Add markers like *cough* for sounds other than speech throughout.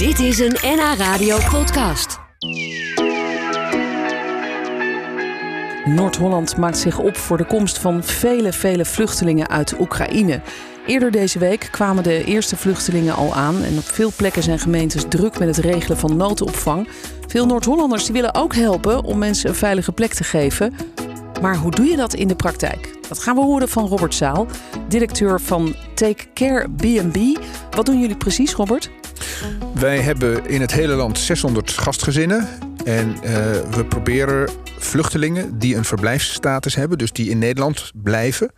Dit is een NH Radio podcast. Noord-Holland maakt zich op voor de komst van vele, vele vluchtelingen uit Oekraïne. Eerder deze week kwamen de eerste vluchtelingen al aan. En op veel plekken zijn gemeentes druk met het regelen van noodopvang. Veel Noord-Hollanders willen ook helpen om mensen een veilige plek te geven. Maar hoe doe je dat in de praktijk? Dat gaan we horen van Robert Zaal, directeur van Take Care B&B. Wat doen jullie precies, Robert? Wij hebben in het hele land 600 gastgezinnen. En uh, we proberen vluchtelingen die een verblijfsstatus hebben, dus die in Nederland blijven,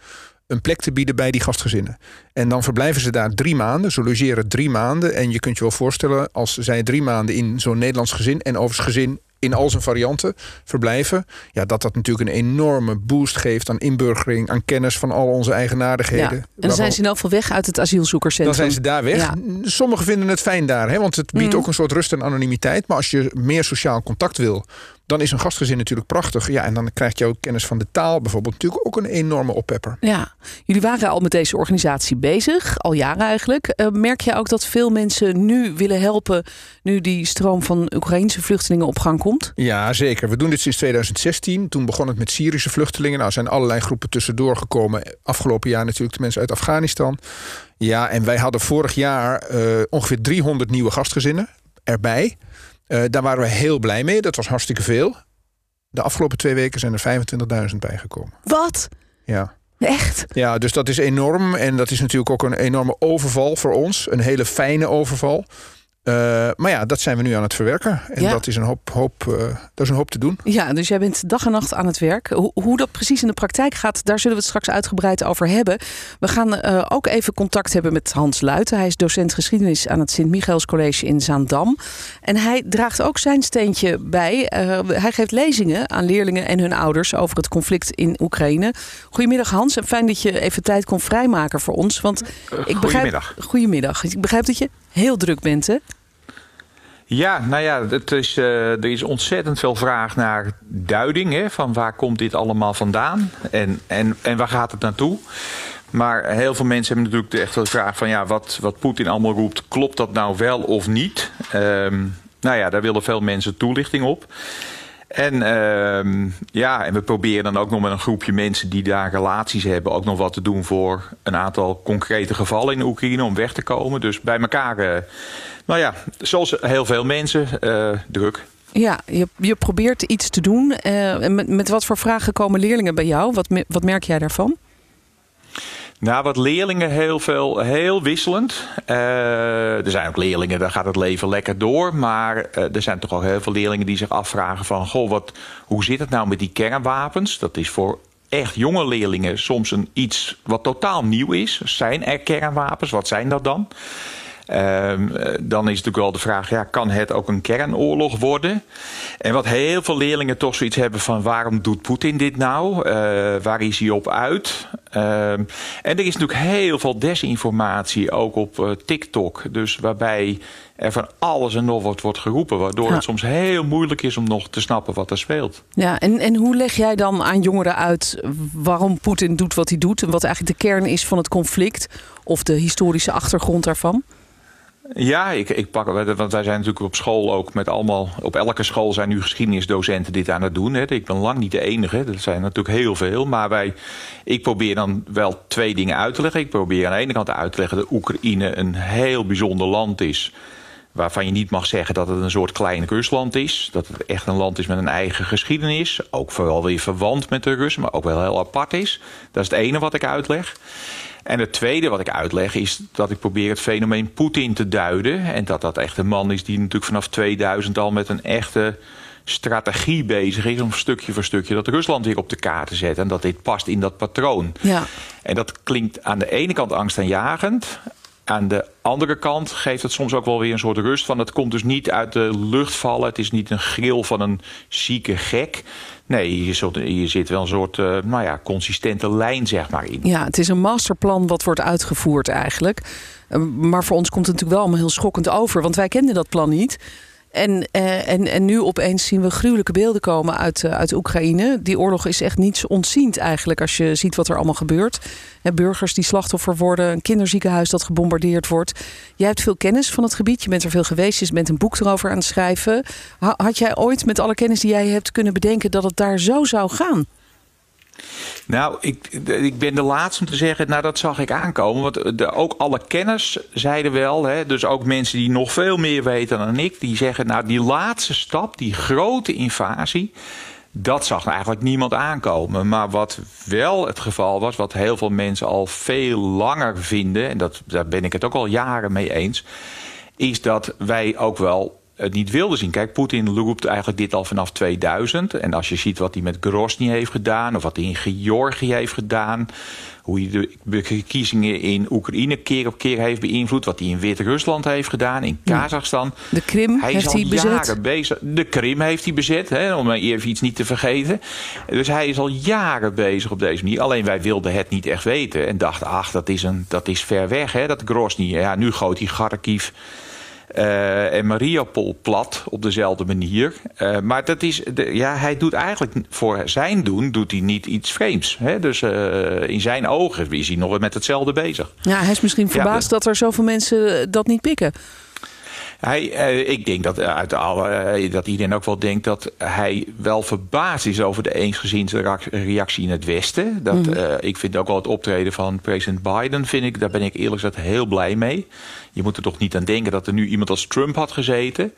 een plek te bieden bij die gastgezinnen. En dan verblijven ze daar drie maanden. Ze logeren drie maanden. En je kunt je wel voorstellen, als zij drie maanden in zo'n Nederlands gezin en overigens gezin in al zijn varianten verblijven. Ja, dat dat natuurlijk een enorme boost geeft aan inburgering, aan kennis van al onze eigenaardigheden. Ja. En dan zijn ze in elk geval weg uit het asielzoekerscentrum. Dan zijn ze daar weg. Ja. Sommigen vinden het fijn daar, hè, want het biedt mm. ook een soort rust en anonimiteit. Maar als je meer sociaal contact wil, dan is een gastgezin natuurlijk prachtig. Ja, en dan krijg je ook kennis van de taal bijvoorbeeld. Natuurlijk ook een enorme oppepper. Ja, jullie waren al met deze organisatie bezig, al jaren eigenlijk. Uh, merk je ook dat veel mensen nu willen helpen, nu die stroom van Oekraïnse vluchtelingen op gang komt? Ja, zeker. We doen dit sinds 2016. Toen begon het met Syrische vluchtelingen. Nou, er zijn allerlei groepen tussendoor gekomen. Afgelopen jaar natuurlijk de mensen uit Afghanistan. Ja, en wij hadden vorig jaar uh, ongeveer 300 nieuwe gastgezinnen erbij. Uh, daar waren we heel blij mee. Dat was hartstikke veel. De afgelopen twee weken zijn er 25.000 bijgekomen. Wat? Ja. Echt? Ja, dus dat is enorm. En dat is natuurlijk ook een enorme overval voor ons. Een hele fijne overval. Uh, maar ja, dat zijn we nu aan het verwerken. En dat, is een hoop, hoop, uh, dat is een hoop te doen. Ja, dus jij bent dag en nacht aan het werk. Hoe, hoe dat precies in de praktijk gaat, daar zullen we het straks uitgebreid over hebben. We gaan uh, ook even contact hebben met Hans Luiten. Hij is docent geschiedenis aan het Sint-Michaels College in Zaandam. En hij draagt ook zijn steentje bij. hij geeft lezingen aan leerlingen en hun ouders over het conflict in Oekraïne. Goedemiddag Hans en fijn dat je even tijd kon vrijmaken voor ons. Want ik begrijp, goedemiddag. Ik begrijp dat je heel druk bent, hè? Ja, nou ja, het is, uh, er is ontzettend veel vraag naar duiding. Hè, van waar komt dit allemaal vandaan en, en, en waar gaat het naartoe? Maar heel veel mensen hebben natuurlijk echt de vraag van... ja, wat, wat Poetin allemaal roept, klopt dat nou wel of niet? Um, nou ja, daar willen veel mensen toelichting op. En, uh, ja, en we proberen dan ook nog met een groepje mensen die daar relaties hebben... ook nog wat te doen voor een aantal concrete gevallen in Oekraïne om weg te komen. Dus bij elkaar, uh, nou ja, zoals heel veel mensen, uh, druk. Ja, je, je probeert iets te doen. Uh, met, met wat voor vragen komen leerlingen bij jou? Wat, wat merk jij daarvan? Nou, wat leerlingen heel veel, heel wisselend. Uh, er zijn ook leerlingen, daar gaat het leven lekker door. Maar uh, er zijn toch ook heel veel leerlingen die zich afvragen van... Goh, wat, hoe zit het nou met die kernwapens? Dat is voor echt jonge leerlingen soms een iets wat totaal nieuw is. Zijn er kernwapens? Wat zijn dat dan? Ehm, dan is natuurlijk wel de vraag, ja, kan het ook een kernoorlog worden? En wat heel veel leerlingen toch zoiets hebben van... waarom doet Poetin dit nou? Uh, waar is hij op uit? Ehm, en er is natuurlijk heel veel desinformatie, ook op uh, TikTok. Dus waarbij er van alles en nog wat wordt geroepen... waardoor het soms heel moeilijk is om nog te snappen wat er speelt. Ja, en, en hoe leg jij dan aan jongeren uit waarom Poetin doet wat hij doet... en wat eigenlijk de kern is van het conflict... of de historische achtergrond daarvan? Ja, ik, ik pak, want wij zijn natuurlijk op school ook met allemaal... op elke school zijn nu geschiedenisdocenten dit aan het doen. Hè. Ik ben lang niet de enige, dat zijn natuurlijk heel veel. Maar wij, ik probeer dan wel twee dingen uit te leggen. Ik probeer aan de ene kant uit te leggen dat Oekraïne een heel bijzonder land is... waarvan je niet mag zeggen dat het een soort klein Rusland is. Dat het echt een land is met een eigen geschiedenis. Ook vooral weer verwant met de Russen, maar ook wel heel apart is. Dat is het ene wat ik uitleg. En het tweede wat ik uitleg is dat ik probeer het fenomeen Poetin te duiden. En dat dat echt een man is die natuurlijk vanaf 2000 al met een echte strategie bezig is om stukje voor stukje dat Rusland weer op de kaart te zetten. En dat dit past in dat patroon. Ja. En dat klinkt aan de ene kant angstaanjagend. Aan de andere kant geeft het soms ook wel weer een soort rust van... het komt dus niet uit de lucht vallen. Het is niet een gril van een zieke gek. Nee, hier zit, wel een soort uh, nou ja, consistente lijn zeg maar in. Ja, het is een masterplan wat wordt uitgevoerd eigenlijk. Uh, maar voor ons komt het natuurlijk wel allemaal heel schokkend over. Want wij kenden dat plan niet. En, uh, en, en nu opeens zien we gruwelijke beelden komen uit, uh, uit Oekraïne. Die oorlog is echt niets ontziend eigenlijk als je ziet wat er allemaal gebeurt. He, burgers die slachtoffer worden, een kinderziekenhuis dat gebombardeerd wordt. Jij hebt veel kennis van het gebied, je bent er veel geweest, je bent een boek erover aan het schrijven. Had jij ooit met alle kennis die jij hebt kunnen bedenken dat het daar zo zou gaan? Nou, ik, ik ben de laatste om te zeggen, nou dat zag ik aankomen. Want de, ook alle kenners zeiden wel, hè, dus ook mensen die nog veel meer weten dan ik, die zeggen, nou die laatste stap, die grote invasie, dat zag eigenlijk niemand aankomen. Maar wat wel het geval was, wat heel veel mensen al veel langer vinden, en dat, daar ben ik het ook al jaren mee eens, is dat wij ook wel het niet wilde zien. Kijk, Poetin roept eigenlijk dit al vanaf 2000. En als je ziet wat hij met Grozny heeft gedaan... of wat hij in Georgië heeft gedaan... hoe hij de verkiezingen in Oekraïne keer op keer heeft beïnvloed... wat hij in Wit-Rusland heeft gedaan, in Kazachstan. De Krim hij heeft hij bezet. Bezig. De Krim heeft hij bezet, hè, om even iets niet te vergeten. Dus hij is al jaren bezig op deze manier. Alleen wij wilden het niet echt weten. En dachten, ach, dat is, een, dat is ver weg, hè, dat Grozny. Ja, nu gooit hij Kharkiv uh, en Mariupol plat op dezelfde manier. Uh, maar dat is, de, ja, hij doet eigenlijk voor zijn doen doet hij niet iets vreemds. Hè? Dus uh, in zijn ogen is hij nog met hetzelfde bezig. Ja, hij is misschien verbaasd ja, dat er zoveel mensen dat niet pikken. Hij, ik denk dat, uit alle, dat iedereen ook wel denkt dat hij wel verbaasd is over de eensgezinsde reactie in het Westen. Dat, mm. ik vind ook wel het optreden van president Biden, vind ik, daar ben ik eerlijk gezegd heel blij mee. Je moet er toch niet aan denken dat er nu iemand als Trump had gezeten.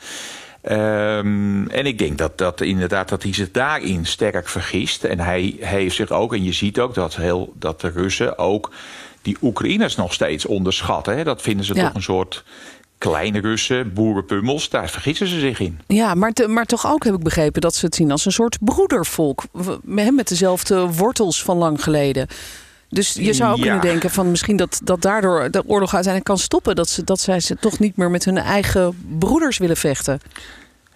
Um, en ik denk dat, dat inderdaad dat hij zich daarin sterk vergist. En hij heeft zich ook, en je ziet ook dat, heel, dat de Russen ook die Oekraïners nog steeds onderschatten. Hè? Dat vinden ze toch een soort kleine Russen, boerenpummels, daar vergissen ze zich in. Ja, maar, te, maar toch ook heb ik begrepen dat ze het zien als een soort broedervolk. Met dezelfde wortels van lang geleden. Dus je zou ook kunnen denken van misschien dat, dat daardoor de oorlog uiteindelijk kan stoppen. Dat, ze, dat zij ze toch niet meer met hun eigen broeders willen vechten.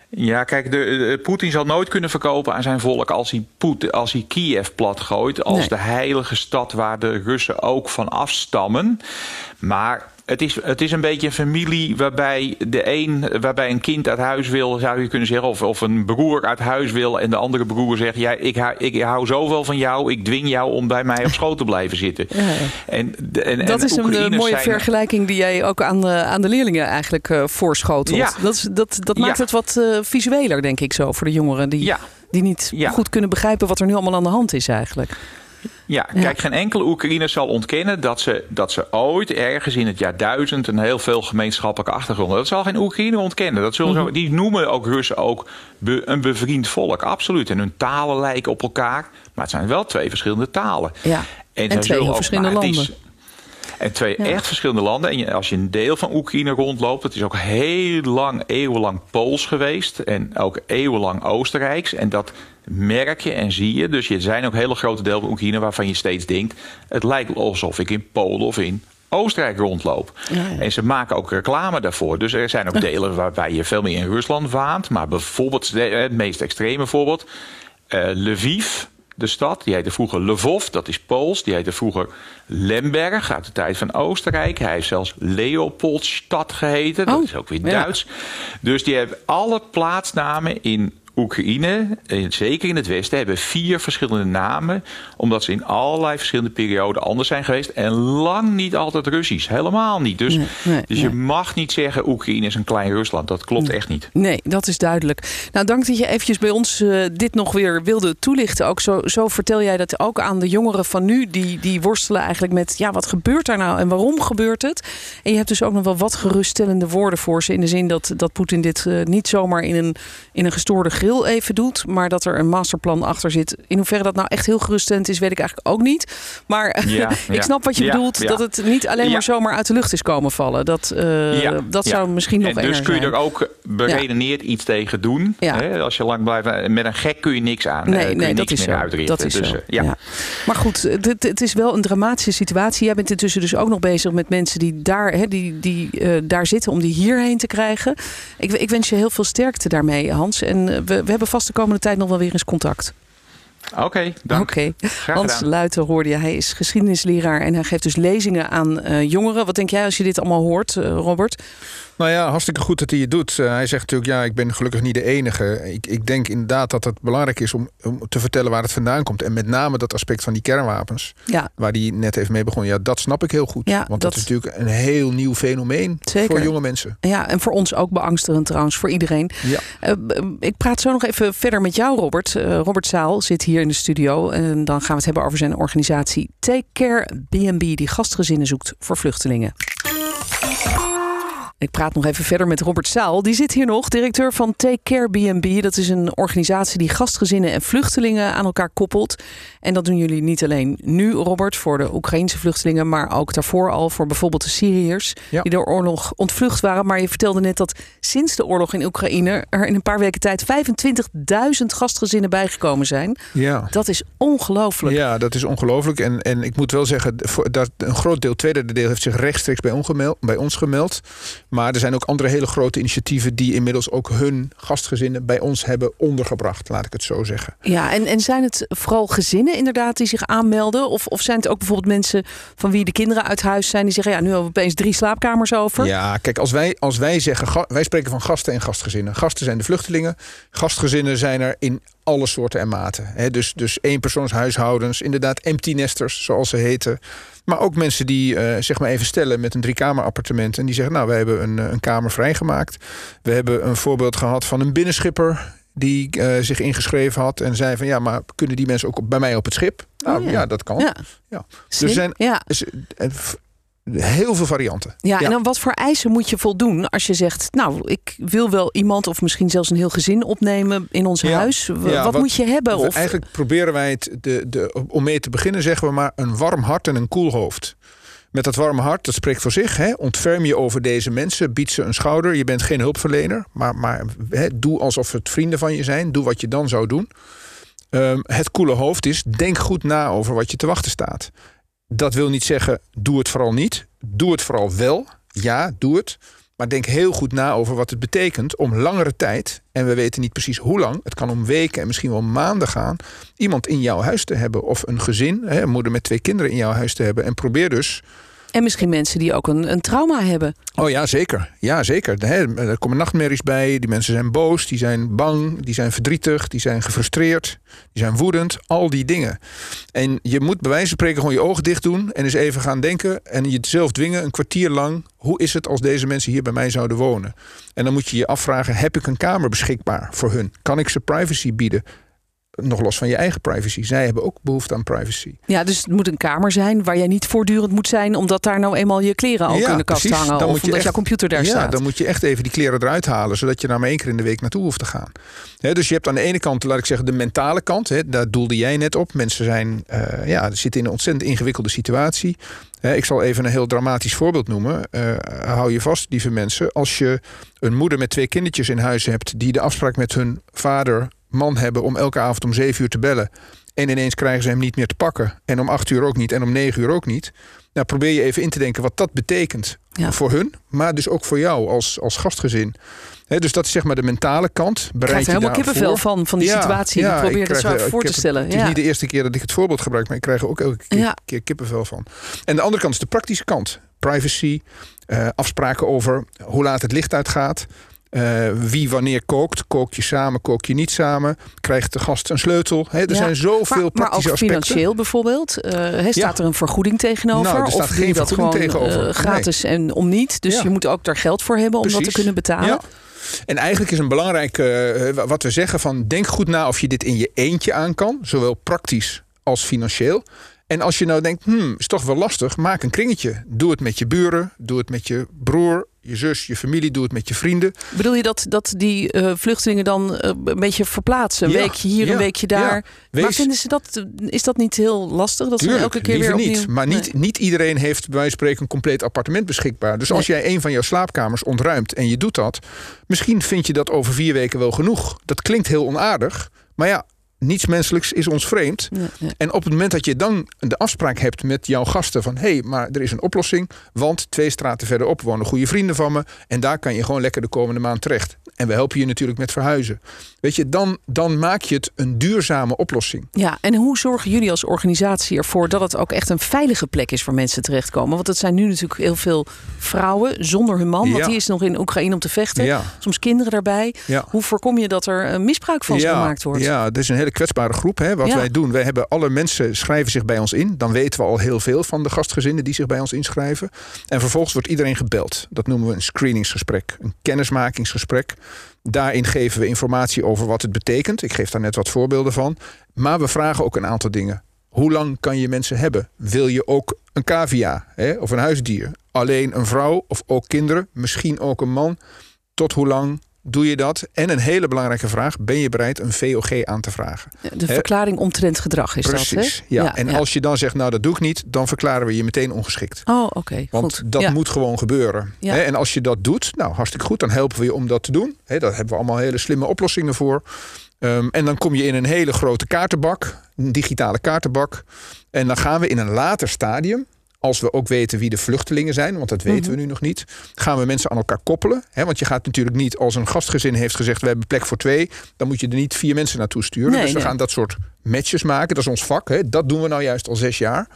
Ja, kijk, de, Poetin zal nooit kunnen verkopen aan zijn volk als hij, Poet, als hij Kiev platgooit. Als de heilige stad waar de Russen ook van afstammen. Maar het is, het is een beetje een familie waarbij, de een, waarbij een kind uit huis wil, zou je kunnen zeggen. Of, of een broer uit huis wil en de andere broer zegt: ja, ik, hou, ik hou zoveel van jou, ik dwing jou om bij mij op schoot te blijven zitten. Ja, En, en, dat is een eh, mooie vergelijking die jij ook aan de, aan de leerlingen eigenlijk uh, voorschotelt. Ja. Dat, is, dat, dat maakt het wat uh, visueler, denk ik zo, voor de jongeren die, die niet goed kunnen begrijpen wat er nu allemaal aan de hand is eigenlijk. Ja, kijk, geen enkele Oekraïner zal ontkennen dat ze, dat ze ooit ergens in het jaar duizend een heel veel gemeenschappelijke achtergrond. Dat zal geen Oekraïner ontkennen. Dat zullen mm die noemen ook Russen ook een bevriend volk, absoluut. En hun talen lijken op elkaar, maar het zijn wel twee verschillende talen. Ja. En, en twee verschillende landen. En twee echt verschillende landen. En als je een deel van Oekraïne rondloopt, het is ook heel lang, eeuwenlang Pools geweest. En ook eeuwenlang Oostenrijks. En dat merk je en zie je. Dus er zijn ook hele grote delen van Oekraïne waarvan je steeds denkt: het lijkt alsof ik in Polen of in Oostenrijk rondloop. Ja, En ze maken ook reclame daarvoor. Dus er zijn ook delen waarbij je veel meer in Rusland waant. Maar bijvoorbeeld, het meest extreme voorbeeld, uh, Lviv de stad. Die heette vroeger Lvov, dat is Pools. Die heette vroeger Lemberg uit de tijd van Oostenrijk. Hij heeft zelfs Leopoldstad geheten. Dat oh, is ook weer Duits. Dus die hebben alle plaatsnamen in Oekraïne, eh, zeker in het Westen, hebben vier verschillende namen. Omdat ze in allerlei verschillende perioden anders zijn geweest. En lang niet altijd Russisch. Helemaal niet. Dus, dus je mag niet zeggen Oekraïne is een klein Rusland. Dat klopt echt niet. Nee, dat is duidelijk. Nou, dank dat je eventjes bij ons uh, dit nog weer wilde toelichten. Ook zo, zo vertel jij dat ook aan de jongeren van nu. Die, die worstelen eigenlijk met, ja, wat gebeurt daar nou en waarom gebeurt het? En je hebt dus ook nog wel wat geruststellende woorden voor ze. In de zin dat, dat Poetin dit uh, niet zomaar in een, in een gestoorde grill even doet, maar dat er een masterplan achter zit. In hoeverre dat nou echt heel geruststellend is, weet ik eigenlijk ook niet. Maar *laughs* *laughs* ik snap wat je bedoelt, dat het niet alleen maar zomaar uit de lucht is komen vallen. Dat, uh, dat zou misschien nog en Dus kun je er ook beredeneerd iets tegen doen. Hè? Als je lang blijft, met een gek kun je niks aan. Nee, uh, nee dat is zo. Dat is dus, zo. Ja. Maar goed, het, het, is wel een dramatische situatie. Jij bent intussen dus ook nog bezig met mensen die daar, hè, die, die, daar zitten om die hierheen te krijgen. Ik, ik wens je heel veel sterkte daarmee, Hans. En we, we hebben vast de komende tijd nog wel weer eens contact. Oké, okay, dank. Okay. Hans Luiten hoorde je. Hij is geschiedenisleraar en hij geeft dus lezingen aan uh, jongeren. Wat denk jij als je dit allemaal hoort, uh, Robert? Nou ja, hartstikke goed dat hij het doet. Uh, hij zegt natuurlijk, ja, ik ben gelukkig niet de enige. Ik, ik denk inderdaad dat het belangrijk is om, om te vertellen waar het vandaan komt. En met name dat aspect van die kernwapens, ja. waar hij net even mee begon. Ja, dat snap ik heel goed. Ja, Want dat, is natuurlijk een heel nieuw fenomeen Zeker. voor jonge mensen. Ja, en voor ons ook beangstigend trouwens, voor iedereen. Ja. Uh, ik praat zo nog even verder met jou, Robert. Uh, Robert Zaal zit hier in de studio. En dan gaan we het hebben over zijn organisatie Take Care BNB, die gastgezinnen zoekt voor vluchtelingen. Ik praat nog even verder met Robert Zaal. Die zit hier nog, directeur van Take Care BNB. Dat is een organisatie die gastgezinnen en vluchtelingen aan elkaar koppelt. En dat doen jullie niet alleen nu, Robert, voor de Oekraïnse vluchtelingen, maar ook daarvoor al voor bijvoorbeeld de Syriërs Ja. die door oorlog ontvlucht waren. Maar je vertelde net dat sinds de oorlog in Oekraïne er in een paar weken tijd 25.000 gastgezinnen bijgekomen zijn. Ja. Dat is ongelooflijk. Ja, dat is ongelooflijk. En, en ik moet wel zeggen, dat een groot deel, tweede deel, heeft zich rechtstreeks bij, ongemeld, bij ons gemeld. Maar er zijn ook andere hele grote initiatieven die inmiddels ook hun gastgezinnen bij ons hebben ondergebracht, laat ik het zo zeggen. Ja, en, en zijn het vooral gezinnen inderdaad die zich aanmelden? Of, of zijn het ook bijvoorbeeld mensen van wie de kinderen uit huis zijn... die zeggen, ja, nu hebben we opeens drie slaapkamers over? Ja, kijk, als wij, als wij zeggen, wij spreken van gasten en gastgezinnen. Gasten zijn de vluchtelingen, gastgezinnen zijn er in alle soorten en maten. Dus, dus eenpersoonshuishoudens, inderdaad empty nesters, zoals ze heten. Maar ook mensen die eh, zeg maar even stellen met een driekamerappartement... en die zeggen, nou, wij hebben een, eh, een kamer vrijgemaakt. We hebben een voorbeeld gehad van een binnenschipper... die eh, zich ingeschreven had en zei van... ja, maar kunnen die mensen ook bij mij op het schip? Nou, Oh, ja. ja. dat kan. Ja. Ja. Slim. Er zijn ja. Heel veel varianten. Ja, en dan wat voor eisen moet je voldoen als je zegt... nou, ik wil wel iemand of misschien zelfs een heel gezin opnemen in ons Ja. huis. Ja, wat, wat- moet je hebben? Of, Eigenlijk proberen wij het, de, de, om mee te beginnen zeggen we maar een warm hart en een koel hoofd. Met dat warme hart, dat spreekt voor zich. Hè? Ontferm je over deze mensen, bied ze een schouder. Je bent geen hulpverlener, maar, maar hè, doe alsof het vrienden van je zijn. Doe wat je dan zou doen. Ehm, het koele hoofd is, denk goed na over wat je te wachten staat. Dat wil niet zeggen, doe het vooral niet. Doe het vooral wel. Ja, doe het. Maar denk heel goed na over wat het betekent om langere tijd, en we weten niet precies hoe lang, het kan om weken en misschien wel maanden gaan, iemand in jouw huis te hebben. Of een gezin, hè, een moeder met twee kinderen in jouw huis te hebben. En probeer dus. En misschien mensen die ook een, een trauma hebben. Oh ja, zeker. Ja, zeker. Er komen nachtmerries bij. Die mensen zijn boos, die zijn bang, die zijn verdrietig, die zijn gefrustreerd, die zijn woedend. Al die dingen. En je moet bij wijze van spreken gewoon je ogen dicht doen en eens even gaan denken en jezelf dwingen een kwartier lang. Hoe is het als deze mensen hier bij mij zouden wonen? En dan moet je je afvragen: heb ik een kamer beschikbaar voor hun? Kan ik ze privacy bieden? Nog los van je eigen privacy. Zij hebben ook behoefte aan privacy. Ja, dus het moet een kamer zijn waar jij niet voortdurend moet zijn... omdat daar nou eenmaal je kleren ook Ja, in de kast precies. hangen. Dan Of moet je omdat echt- jouw computer daar ja, staat. dan moet je echt even die kleren eruit halen, zodat je daar maar één keer in de week naartoe hoeft te gaan. Dus je hebt aan de ene kant, laat ik zeggen, de mentale kant. Daar doelde jij net op. Mensen zijn, eh, ja, zitten in een ontzettend ingewikkelde situatie. Ik zal even een heel dramatisch voorbeeld noemen. Eh, hou je vast, lieve mensen. Als je een moeder met twee kindertjes in huis hebt... die de afspraak met hun vader, man hebben... om elke avond om zeven uur te bellen... en ineens krijgen ze hem niet meer te pakken... en om acht uur ook niet en om negen uur ook niet... nou, probeer je even in te denken wat dat betekent Ja. voor hun... maar dus ook voor jou als, als gastgezin. Dus dat is zeg maar de mentale kant. Ik Bereid krijg er helemaal kippenvel van, van die Ja, situatie. ja, ik probeer ik dat zo voor ik te heb- stellen. Het is niet de eerste keer dat ik het voorbeeld gebruik, maar ik krijg er ook elke keer, keer kippenvel van. En de andere kant is de praktische kant. Privacy, eh, afspraken over hoe laat het licht uitgaat. Eh, wie wanneer kookt. Kook je samen, kook je niet samen. Krijgt de gast een sleutel. Er Ja, zijn zoveel maar, maar praktische ook aspecten. financieel bijvoorbeeld. Eh, staat er een vergoeding tegenover? Nou, er staat of geen dat gewoon vergoeding tegenover. eh, Nee. gratis en om niet? Dus Ja. je moet ook daar geld voor hebben om dat te kunnen betalen. En eigenlijk is een belangrijk, eh, wat we zeggen van denk goed na of je dit in je eentje aan kan. Zowel praktisch als financieel. En als je nou denkt, hmm, is toch wel lastig, maak een kringetje. Doe het met je buren, doe het met je broer, je zus, je familie, doe het met je vrienden. Bedoel je dat, dat die eh, vluchtelingen dan eh, een beetje verplaatsen? Een Ja, weekje hier, ja, een weekje daar. ja. Wees- Maar vinden ze dat, is dat niet heel lastig? Dat ze elke keer weer opnieuw... niet. Maar niet, niet iedereen heeft bij wijze van spreken een compleet appartement beschikbaar. Dus als jij een van jouw slaapkamers ontruimt en je doet dat... misschien vind je dat over vier weken wel genoeg. Dat klinkt heel onaardig, maar ja... niets menselijks is ons vreemd. Ja, ja. En op het moment dat je dan de afspraak hebt met jouw gasten van... hé, hey, maar er is een oplossing, want twee straten verderop wonen goede vrienden van me... en daar kan je gewoon lekker de komende maand terecht. En we helpen je natuurlijk met verhuizen. Weet je, dan, dan maak je het een duurzame oplossing. Ja, en hoe zorgen jullie als organisatie ervoor dat het ook echt een veilige plek is waar mensen terechtkomen? Want het zijn nu natuurlijk heel veel vrouwen zonder hun man, want die is nog in Oekraïne om te vechten. Ja. Soms kinderen daarbij. Ja. Hoe voorkom je dat er eh, misbruik van gemaakt wordt? Ja, het is een hele kwetsbare groep. Hè, wat wij doen, wij hebben alle mensen schrijven zich bij ons in. Dan weten we al heel veel van de gastgezinnen die zich bij ons inschrijven. En vervolgens wordt iedereen gebeld. Dat noemen we een screeningsgesprek, een kennismakingsgesprek. Daarin geven we informatie over wat het betekent. Ik geef daar net wat voorbeelden van. Maar we vragen ook een aantal dingen. Hoe lang kan je mensen hebben? Wil je ook een cavia hè, of een huisdier? Alleen een vrouw of ook kinderen? Misschien ook een man? Tot hoe lang doe je dat? En een hele belangrijke vraag: ben je bereid een VOG aan te vragen? De verklaring omtrent gedrag is Precies. dat, hè? Ja. En als je dan zegt, nou dat doe ik niet, dan verklaren we je meteen ongeschikt. Oh, oké. Want goed. dat ja. moet gewoon gebeuren. En als je dat doet, nou hartstikke goed, dan helpen we je om dat te doen. Hè, Daar hebben we allemaal hele slimme oplossingen voor. Ehm, en dan kom je in een hele grote kaartenbak, een digitale kaartenbak. En dan gaan we in een later stadium, als we ook weten wie de vluchtelingen zijn, want dat weten Mhm. we nu nog niet, gaan we mensen aan elkaar koppelen. Hè, want je gaat natuurlijk niet als een gastgezin heeft gezegd: we hebben plek voor twee, dan moet je er niet vier mensen naartoe sturen. Nee, dus we nee. gaan dat soort matches maken. Dat is ons vak. Hè. Dat doen we nou juist al zes jaar.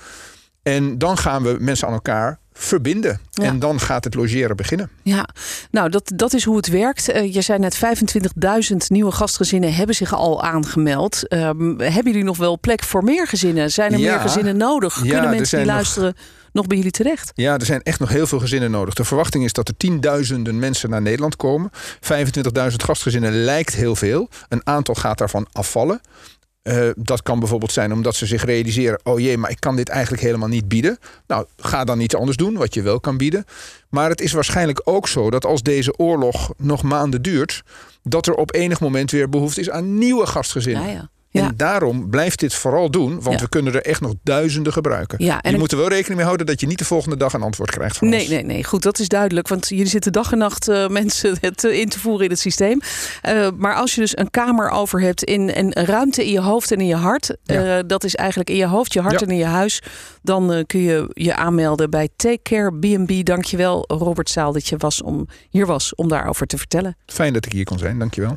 En dan gaan we mensen aan elkaar verbinden. Ja. En dan gaat het logeren beginnen. Ja, nou dat, dat is hoe het werkt. Eh, je zei net 25.000 nieuwe gastgezinnen hebben zich al aangemeld. Ehm, hebben jullie nog wel plek voor meer gezinnen? Zijn er Ja. meer gezinnen nodig? Ja, Kunnen mensen die nog- luisteren nog bij jullie terecht? Ja, er zijn echt nog heel veel gezinnen nodig. De verwachting is dat er tienduizenden mensen naar Nederland komen. 25.000 gastgezinnen lijkt heel veel. Een aantal gaat daarvan afvallen. Eh, dat kan bijvoorbeeld zijn omdat ze zich realiseren: oh jee, maar ik kan dit eigenlijk helemaal niet bieden. Nou, ga dan iets anders doen wat je wel kan bieden. Maar het is waarschijnlijk ook zo dat als deze oorlog nog maanden duurt, dat er op enig moment weer behoefte is aan nieuwe gastgezinnen. Ja, ja. Ja. En daarom blijft dit vooral doen, want Ja. we kunnen er echt nog duizenden gebruiken. Ja, en je ik- moet er wel rekening mee houden dat je niet de volgende dag een antwoord krijgt van Nee, ons. nee, nee. Goed, dat is duidelijk. Want jullie zitten dag en nacht eh, *laughs* mensen het eh, in te voeren in het systeem. Eh, maar als je dus een kamer over hebt in een ruimte in je hoofd en in je hart. Dat is eigenlijk in je hoofd, je hart en in je huis. Dan kun je je aanmelden bij Take Care B&B. Dankjewel Robert Zaal dat je was om, hier was om daarover te vertellen. Fijn dat ik hier kon zijn, dankjewel.